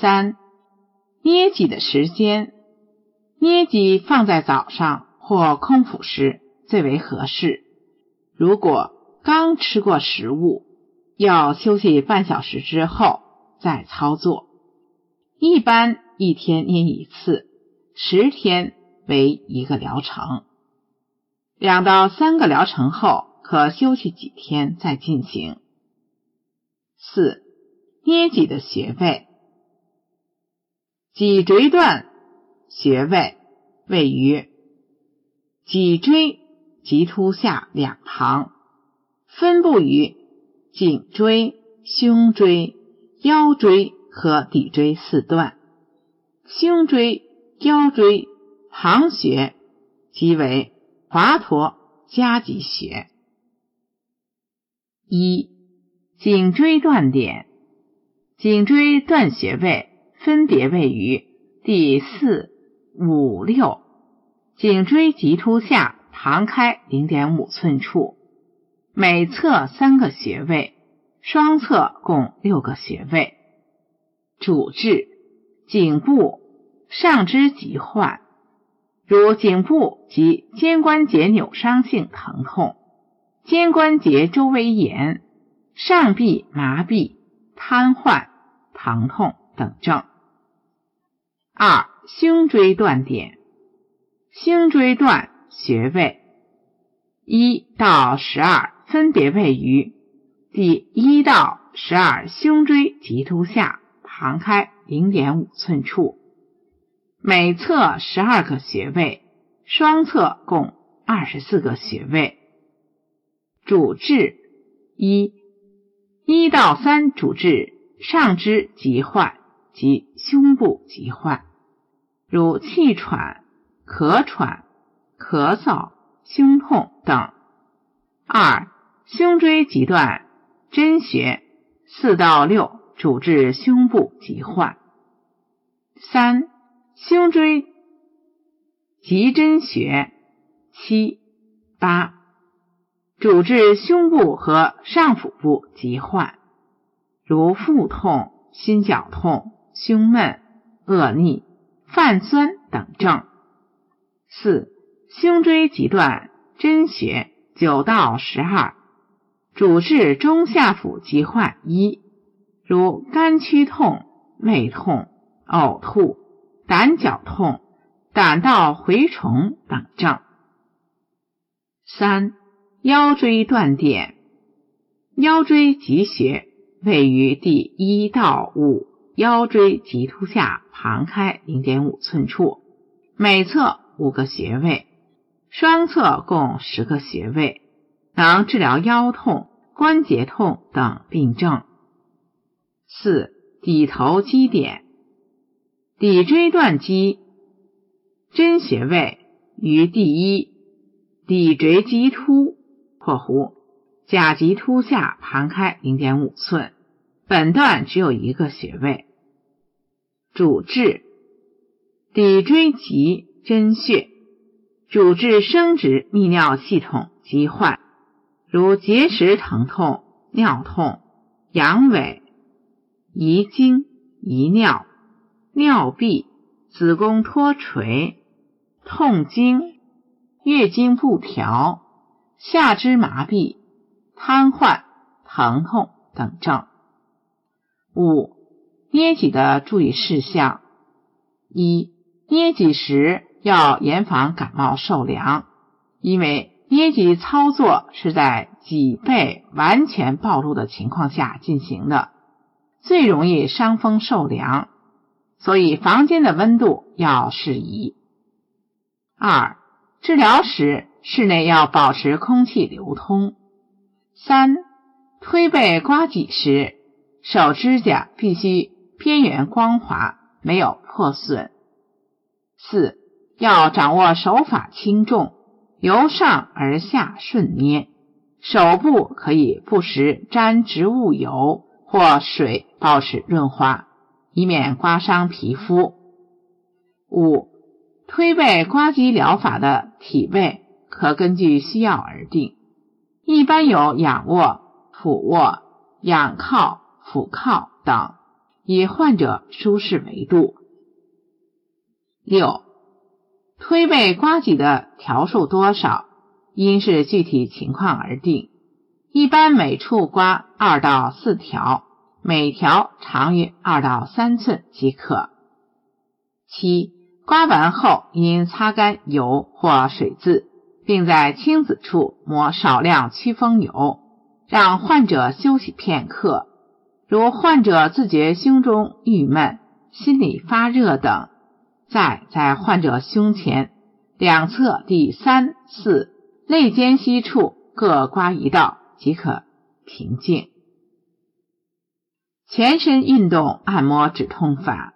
三、捏脊的时间，捏脊放在早上或空腹时最为合适。如果刚吃过食物，要休息半小时之后再操作。一般一天捏一次，十天为一个疗程。两到三个疗程后，可休息几天再进行。四、捏脊的穴位，脊椎段穴位位于脊椎棘突下两旁，分布于颈椎、胸椎、腰椎和骶椎四段。胸椎、腰椎旁穴即为。华佗夹脊穴，一颈椎断点，颈椎断穴位分别位于第四、五、六颈椎棘突下旁开零点五寸处，每侧三个穴位，双侧共六个穴位。主治颈部上肢疾患。如颈部及肩关节扭伤性疼痛、肩关节周围炎、上臂麻痹、瘫痪、疼痛等症。二、胸椎断点，胸椎断穴位一到十二分别位于第一到十二胸椎棘突下旁开零点五寸处。每侧十二个穴位，双侧共二十四个穴位。主治一一到三主治上肢疾患及胸部疾患，如气喘、咳喘、咳嗽、胸痛等。二胸椎疾断真穴四到六主治胸部疾患。三胸椎棘针穴七八，主治胸部和上腹部疾患，如腹痛、心绞痛、胸闷、恶逆、泛酸等症。四胸椎棘断针穴九到十二，主治中下腹疾患一，如肝区痛、胃痛、呕吐。胆绞痛、胆道蛔虫等症。三、腰椎断点，腰椎棘穴位于第一到五腰椎棘突下旁开零点五寸处，每侧五个穴位，双侧共十个穴位，能治疗腰痛、关节痛等病症。四、骶头肌点。骶椎断肌真穴位于第一骶椎棘突（括弧甲棘突下旁开零点五寸），本段只有一个穴位。主治骶椎及真穴，主治生殖泌尿系统疾患，如结石疼痛、尿痛、阳痿、遗精、遗尿。尿闭、子宫脱垂、痛经、月经不调、下肢麻痹、瘫痪、疼痛等症。五、捏脊的注意事项：一、捏脊时要严防感冒受凉，因为捏脊操作是在脊背完全暴露的情况下进行的，最容易伤风受凉。所以，房间的温度要适宜。二、治疗时室内要保持空气流通。三、推背刮脊时，手指甲必须边缘光滑，没有破损。四、要掌握手法轻重，由上而下顺捏，手部可以不时沾植物油或水，保持润滑。以免刮伤皮肤。五、推背刮脊疗法的体位可根据需要而定，一般有仰卧、俯卧、仰靠、俯靠等，以患者舒适为度。六、推背刮脊的条数多少，因视具体情况而定。一般每处刮二到四条，每条长约二到三寸即可。七、刮完后应擦干油或水渍，并在青紫处抹少量祛风油，让患者休息片刻。如患者自觉胸中郁闷、心里发热等，再在患者胸前两侧第三、四肋间隙处各刮一道，即可平静。全身运动按摩止痛法，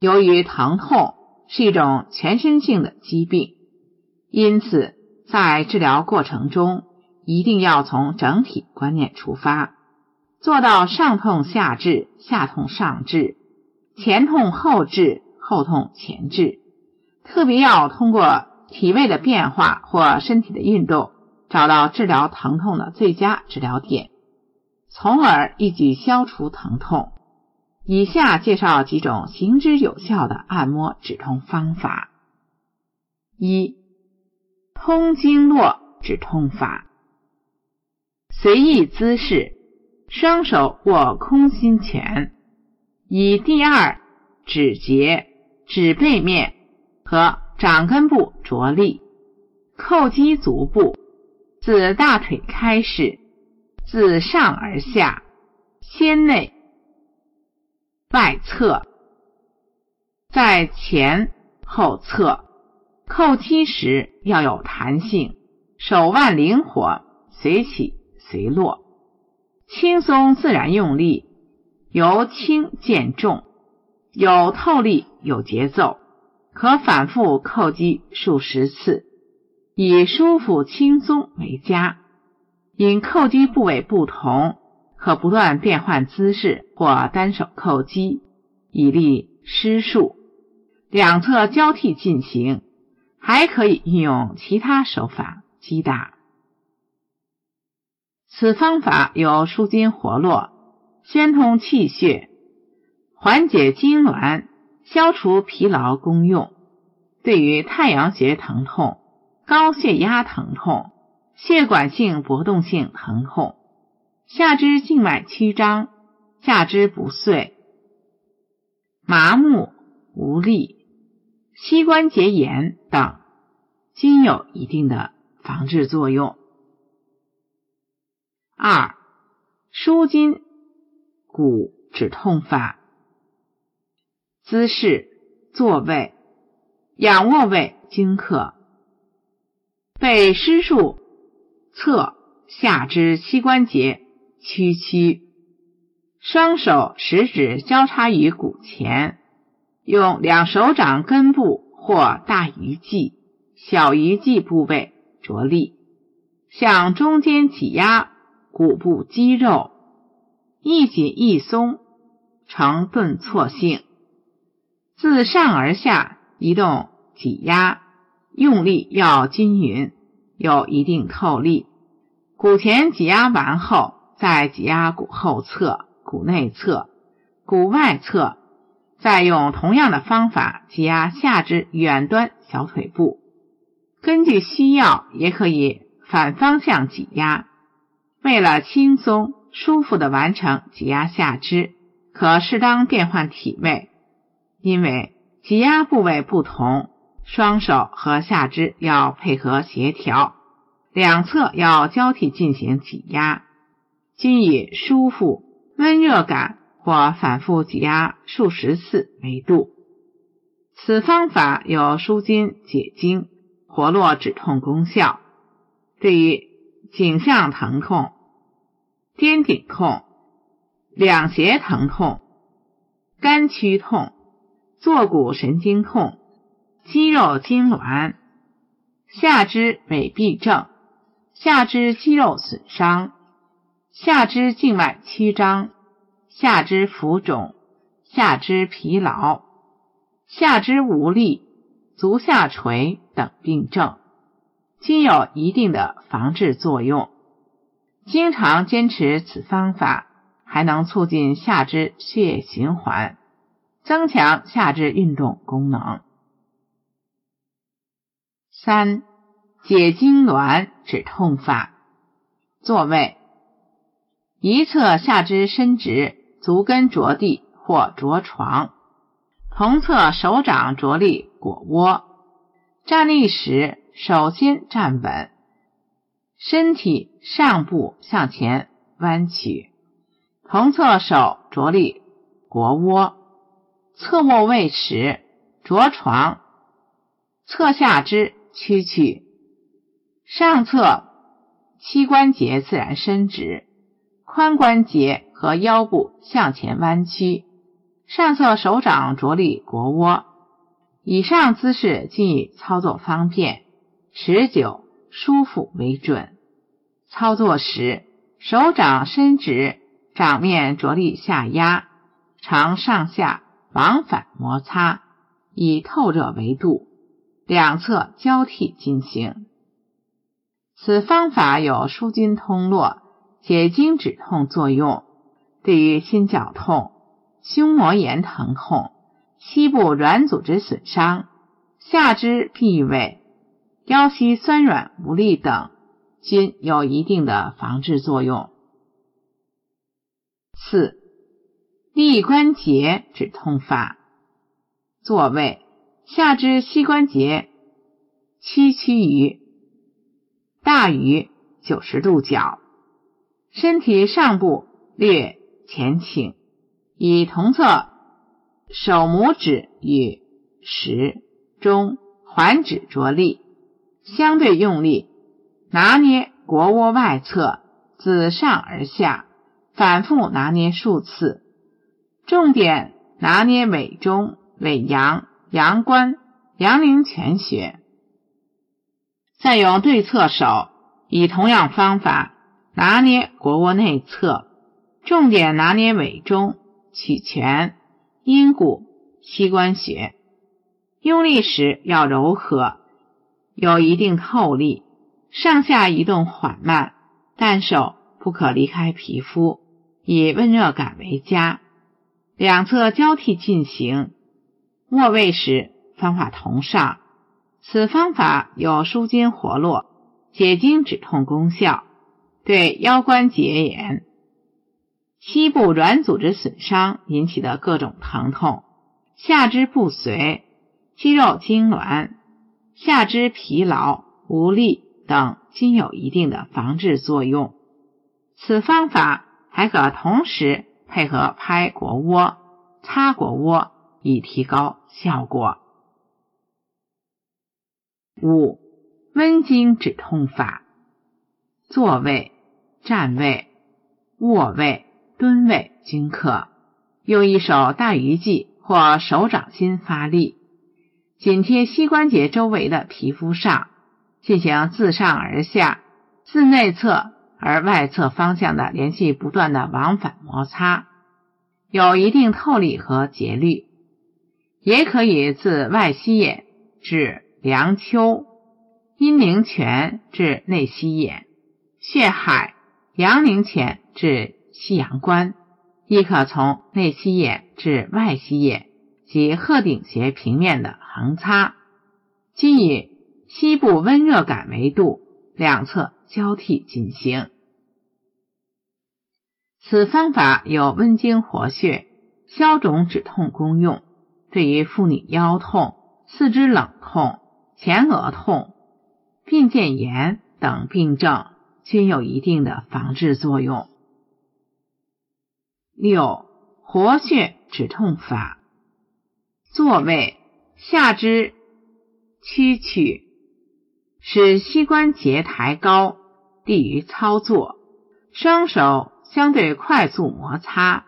由于疼痛是一种全身性的疾病，因此在治疗过程中一定要从整体观念出发。做到上痛下治，下痛上治，前痛后治，后痛前治。特别要通过体位的变化或身体的运动，找到治疗疼痛的最佳治疗点，从而一举消除疼痛。以下介绍几种行之有效的按摩止痛方法：一、通经络止痛法，随意姿势。双手握空心拳，以第二指节、指背面和掌根部着力，叩击足部，自大腿开始，自上而下，先内外侧，在前后侧。叩击时要有弹性，手腕灵活，随起随落。轻松自然用力，由轻渐重，有透力有节奏，可反复叩击数十次，以舒服轻松为佳。因叩击部位不同，可不断变换姿势或单手叩击，以利施术。两侧交替进行，还可以运用其他手法击打。此方法有舒筋活络、宣通气血、缓解痉挛、消除疲劳功用。对于太阳穴疼痛、高血压疼痛、血管性搏动性疼痛、下肢静脉曲张、下肢不遂、麻木无力、膝关节炎等，均有一定的防治作用。二、舒筋骨止痛法。姿势：坐位，仰卧位，均可。背施术侧下肢膝关节屈曲，双手食指交叉于骨前，用两手掌根部或大鱼际、小鱼际部位着力，向中间挤压。骨部肌肉一紧一松，呈顿挫性，自上而下移动挤压，用力要均匀，有一定透力。骨前挤压完后，再挤压骨后侧、骨内侧、骨外侧，再用同样的方法挤压下肢远端小腿部。根据需要，也可以反方向挤压。为了轻松舒服的完成挤压下肢，可适当变换体位，因为挤压部位不同，双手和下肢要配合协调，两侧要交替进行挤压，均以舒服、温热感或反复挤压数十次为度。此方法有舒筋解经、活络止痛功效，对于。颈项疼痛、肩颈痛、两胁疼痛、肝区痛、坐骨神经痛、肌肉痉挛、下肢痿痹症、下肢肌肉损伤、下肢静脉曲张、下肢浮肿、下肢疲劳、下肢无力、足下垂等病症。均有一定的防治作用。经常坚持此方法，还能促进下肢血液循环，增强下肢运动功能。三、解痉挛止痛法。坐位，一侧下肢伸直，足跟着地或着床，同侧手掌着力腘窝。站立时，首先站稳，身体上部向前弯曲。同侧手着力腘窝，侧卧位时着床，侧下肢屈曲，上侧膝关节自然伸直，髋关节和腰部向前弯曲，上侧手掌着力腘窝。以上姿势均以操作方便、持久、舒服为准。操作时，手掌伸直。掌面着力下压，常上下往返摩擦，以透热为度，两侧交替进行。此方法有舒筋通络、解痉止痛作用，对于心绞痛、胸膜炎疼痛、膝部软组织损伤、下肢痹位、腰膝酸软无力等，均有一定的防治作用。四、骊关节止痛法。坐位，下肢膝关节屈曲于大于九十度角，身体上部略前倾，以同侧手拇指与食中环指着力，相对用力，拿捏腘窝外侧，自上而下。反复拿捏数次，重点拿捏尾中、尾阳、阳关、阳陵泉穴。再用对侧手，以同样方法拿捏腘窝内侧，重点拿捏尾中、曲泉、阴谷、膝关穴。用力时要柔和，有一定透力，上下移动缓慢，但手不可离开皮肤。以温热感为佳，两侧交替进行。卧位时方法同上。此方法有舒筋活络、解痉止痛功效，对腰关节炎、膝部软组织损伤引起的各种疼痛、下肢不遂、肌肉痉挛、下肢疲劳无力等，均有一定的防治作用。此方法。还可同时配合拍腘窝、擦腘窝，以提高效果。五、温经止痛法。坐位、站位、卧位、蹲位均可。用一手大鱼际或手掌心发力，紧贴膝关节周围的皮肤上，进行自上而下、自内侧。而外侧方向的连续不断的往返摩擦，有一定透力和节律，也可以自外膝眼至梁丘、阴陵泉至内膝眼、血海、阳陵泉至西阳关，亦可从内膝眼至外膝眼及鹤顶穴平面的横擦，均以膝部温热感为度，两侧交替进行。此方法有温经活血、消肿止痛功用，对于妇女腰痛、四肢冷痛、前额痛、并腱炎等病症均有一定的防治作用。六、活血止痛法。坐位，下肢屈曲，使膝关节抬高，利于操作。双手。相对快速摩擦，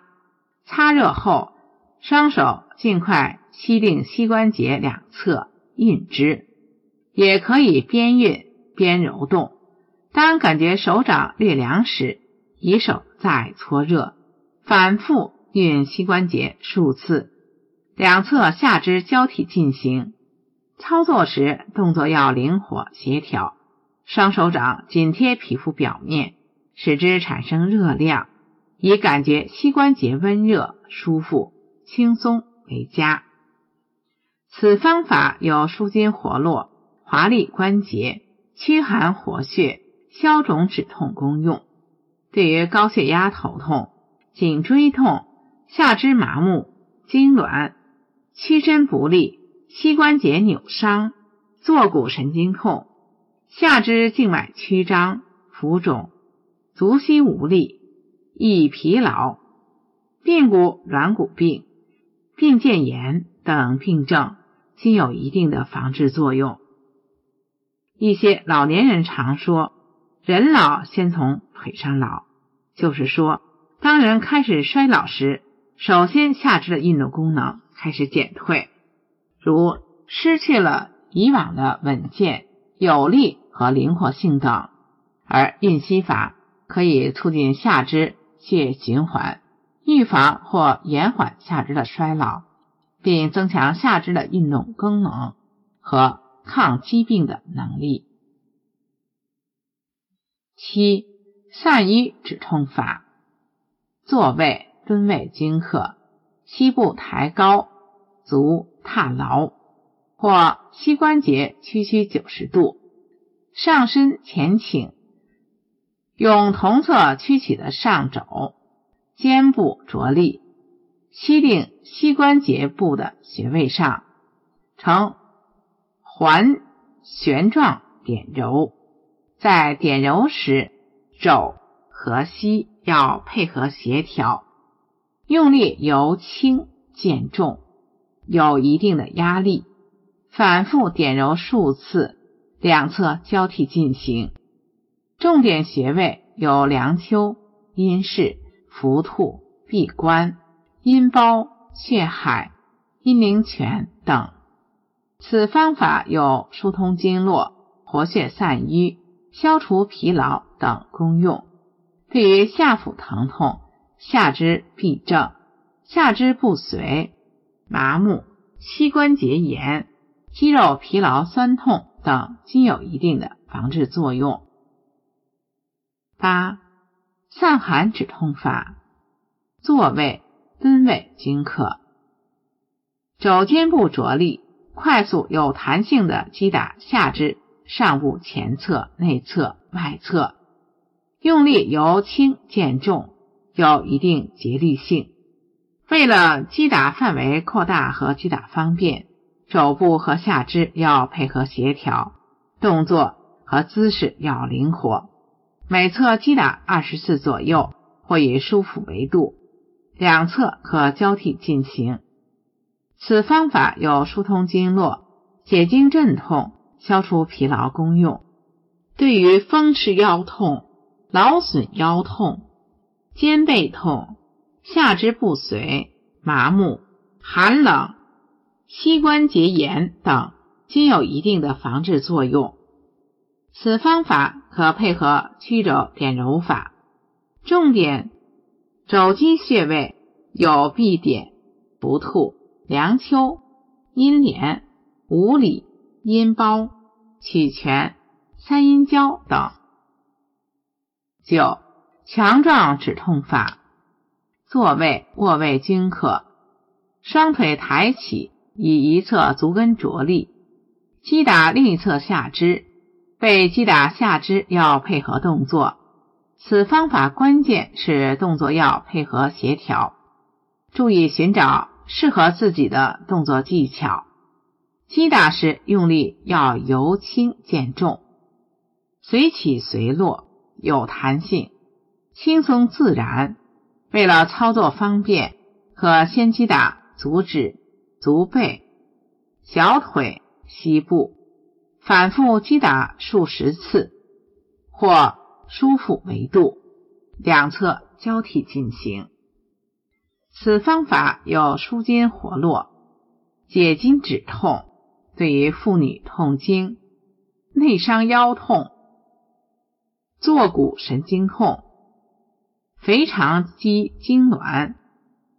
擦热后，双手尽快吸定膝关节两侧，运之，也可以边运边揉动。当感觉手掌略凉时，以手再搓热，反复运膝关节数次，两侧下肢交替进行。操作时动作要灵活协调，双手掌紧贴皮肤表面。使之产生热量，以感觉膝关节温热、舒服、轻松为佳。此方法有舒筋活络、华丽关节、驱寒活血、消肿止痛功用。对于高血压、头痛、颈椎痛、下肢麻木、痉挛、屈伸不利、膝关节扭伤、坐骨神经痛、下肢静脉曲张、浮肿、足膝无力、易疲劳、髌骨软骨病、髌腱炎等病症，均有一定的防治作用。一些老年人常说：“人老先从腿上老”，就是说，当人开始衰老时，首先下肢的运动功能开始减退，如失去了以往的稳健、有力和灵活性等，而运膝法可以促进下肢。血液循环，预防或延缓下肢的衰老，并增强下肢的运动功能和抗疾病的能力。七散瘀止痛法：坐位蹲位均可，膝部抬高，足踏牢，或膝关节屈曲九十度，上身前倾。用同侧屈起的上肘，肩部着力，膝定膝关节部的穴位上，呈环旋状点揉。在点揉时，肘和膝要配合协调，用力由轻渐重，有一定的压力，反复点揉数次，两侧交替进行。重点穴位有梁丘、阴市、浮兔、闭关、阴包、血海、阴陵泉等。此方法有疏通经络、活血散瘀、消除疲劳等功用。对于下腹疼痛、下肢痹症、下肢不遂、麻木、膝关节炎、肌肉疲劳酸痛等，均有一定的防治作用。八散寒止痛法，坐位、蹲位均可。肘肩部着力，快速有弹性的击打下肢上部前侧、内侧、外侧，用力由轻渐重，有一定节律性。为了击打范围扩大和击打方便，肘部和下肢要配合协调，动作和姿势要灵活。每侧击打二十次左右，或以舒腹为度，两侧可交替进行。此方法有疏通经络、解经镇痛、消除疲劳功用。对于风湿腰痛、劳损腰痛、肩背痛、下肢不遂、麻木、寒冷、膝关节炎等，均有一定的防治作用。此方法可配合曲肘点揉法，重点肘筋穴位有臂点、浮兔、梁丘、阴廉、五里、阴包、曲泉、三阴交等。九强壮止痛法，坐位、卧位均可，双腿抬起，以一侧足跟着力，击打另一侧下肢。被击打下肢要配合动作，此方法关键是动作要配合协调，注意寻找适合自己的动作技巧。击打时用力要由轻渐重，随起随落，有弹性，轻松自然。为了操作方便，可先击打足趾、足背、小腿、膝部。反复击打数十次，或舒腹为度，两侧交替进行。此方法有舒筋活络、解筋止痛，对于妇女痛经、内伤腰痛、坐骨神经痛、腓肠肌痉挛、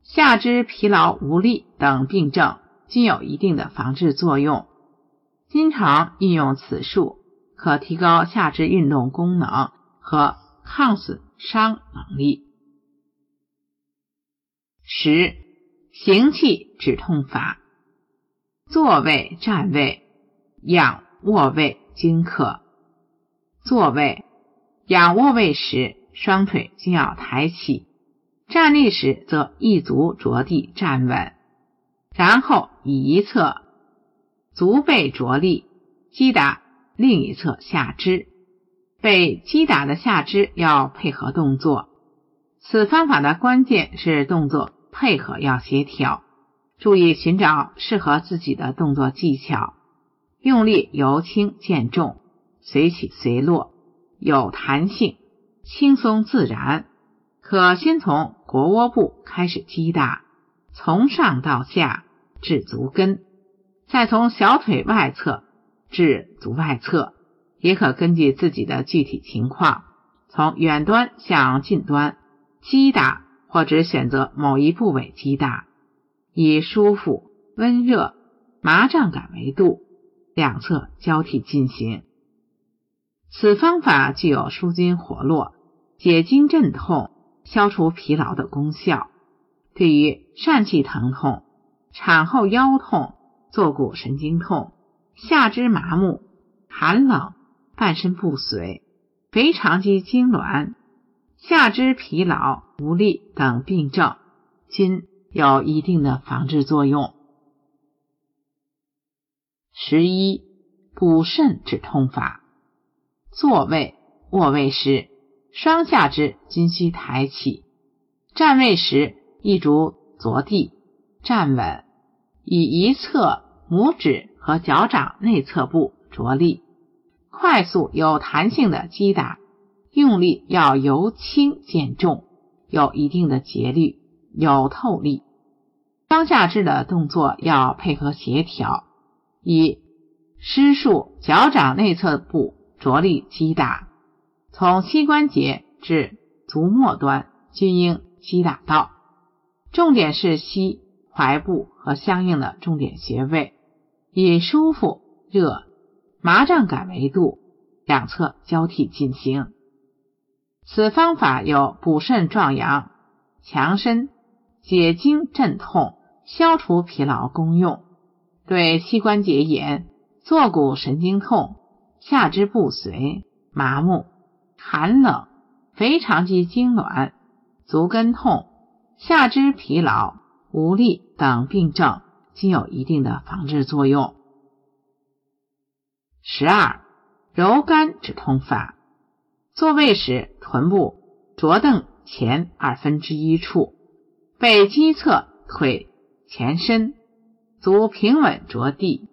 下肢疲劳无力等病症，均有一定的防治作用。经常运用此术，可提高下肢运动功能和抗损伤能力。十、行气止痛法：坐位、站位、仰卧位均可。坐位、仰卧位时，双腿均要抬起；站立时，则一足着地站稳，然后以一侧足背着力击打另一侧下肢。被击打的下肢要配合动作。此方法的关键是动作配合要协调，注意寻找适合自己的动作技巧，用力由轻渐重。随起随落，有弹性，轻松自然。可先从腘窝部开始击打，从上到下至足跟，再从小腿外侧至足外侧。也可根据自己的具体情况，从远端向近端击打，或者选择某一部位击打，以舒服、温热、麻胀感为度，两侧交替进行。此方法具有舒筋活络、解经镇痛、消除疲劳的功效。对于疝气疼痛、产后腰痛、坐骨神经痛、下肢麻木、寒冷、半身不遂、腓肠肌痉挛、下肢疲劳无力等病症，均有一定的防治作用。十一补肾止痛法。坐位、卧位时，双下肢均需抬起；站位时，一足着地站稳，以一侧拇指和脚掌内侧部着力，快速有弹性的击打，用力要由轻渐重，有一定的节律，有透力。双下肢的动作要配合协调，以施术脚掌内侧部。着力击打，从膝关节至足末端均应击打到，重点是膝、踝部和相应的重点穴位，以舒服、热、麻胀感为度，两侧交替进行。此方法有补肾壮阳、强身、解经镇痛、消除疲劳功用，对膝关节炎、坐骨神经痛。下肢不遂、麻木、寒冷、腓肠肌痉挛、足跟痛、下肢疲劳无力等病症，均有一定的防治作用。十二、揉肝止痛法。坐位时，臀部着凳前二分之一处，背肌侧腿前伸，足平稳着地，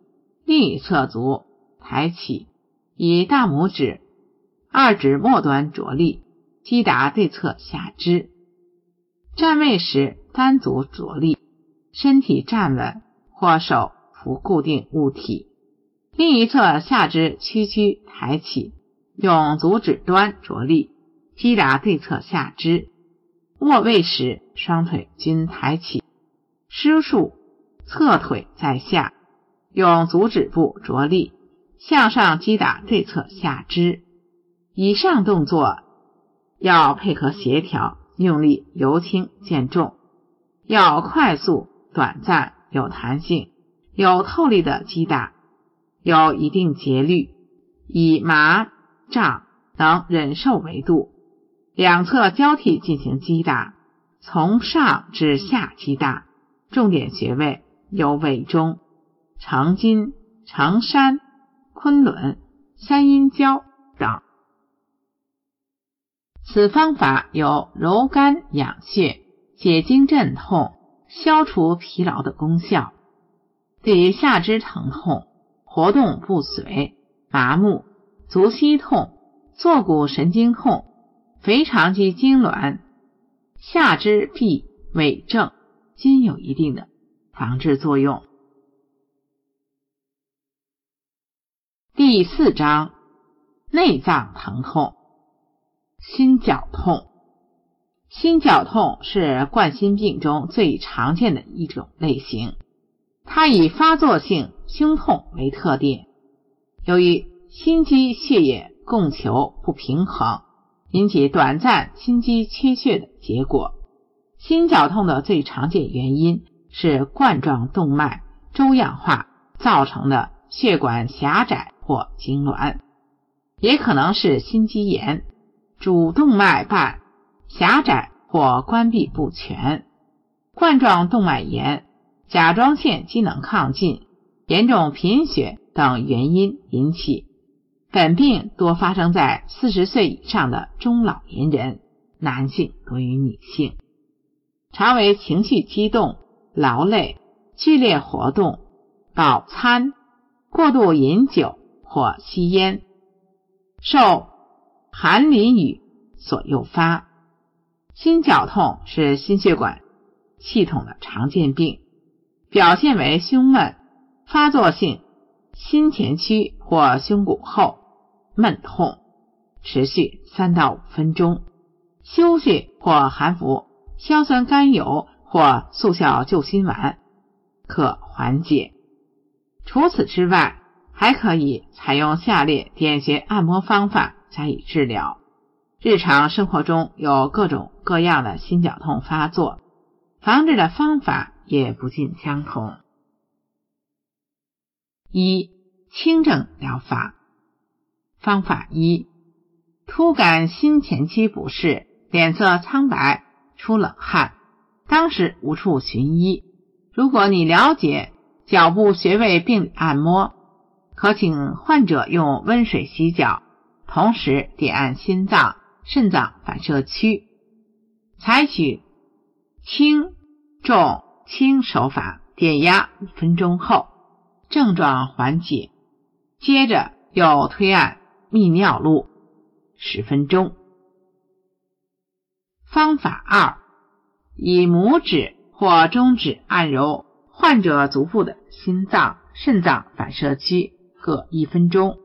另一侧足抬起。以大拇指、二指末端着力击打对侧下肢。站位时，单足着力，身体站稳，或手扶固定物体，另一侧下肢屈曲抬起，用足趾端着力击打对侧下肢。卧位时，双腿均抬起，施术侧腿在下，用足趾部着力。向上击打对侧下肢，以上动作要配合协调，用力由轻渐重，要快速、短暂、有弹性、有透力的击打，有一定节律，以麻、胀等忍受为度，两侧交替进行击打，从上至下击打，重点穴位有尾中、承筋、承山。昆仑、三阴交等，此方法有柔肝养血、解经镇痛、消除疲劳的功效。对于下肢疼痛、活动不遂、麻木、足膝痛、坐骨神经痛、腓肠肌痉挛、下肢痹痿症，均有一定的防治作用。第四章内脏疼痛，心绞痛。心绞痛是冠心病中最常见的一种类型，它以发作性胸痛为特点。由于心肌血液供求不平衡，引起短暂心肌缺血的结果。心绞痛的最常见原因是冠状动脉粥样化造成的血管狭窄或痉挛，也可能是心肌炎、主动脉瓣狭窄或关闭不全、冠状动脉炎、甲状腺机能亢进、严重贫血等原因引起。本病多发生在四十岁以上的中老年人，男性多于女性。常为情绪激动、劳累、剧烈活动、饱餐、过度饮酒或吸烟、受寒淋雨所诱发。心绞痛是心血管系统的常见病，表现为胸闷、发作性心前区或胸骨后。闷痛，持续三到五分钟，休息或含服硝酸甘油或速效救心丸可缓解。除此之外，还可以采用下列点穴按摩方法加以治疗。日常生活中有各种各样的心绞痛发作，防治的方法也不尽相同。一轻症疗法。方法一：突感心前区不适，脸色苍白，出冷汗，当时无处寻医。如果你了解脚部穴位病理按摩，可请患者用温水洗脚，同时点按心脏、肾脏反射区，采取轻、重、轻手法点压五分钟后，症状缓解，接着又推按。泌尿路十分钟。方法二：以拇指或中指按揉患者足部的心脏、肾脏反射区各一分钟，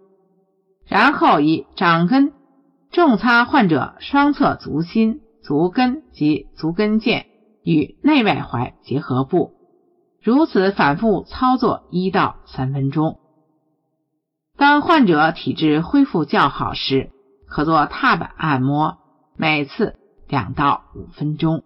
然后以掌根重擦患者双侧足心、足跟及足跟腱与内外踝结合部，如此反复操作一到三分钟。当患者体质恢复较好时，可做踏板按摩，每次两到五分钟。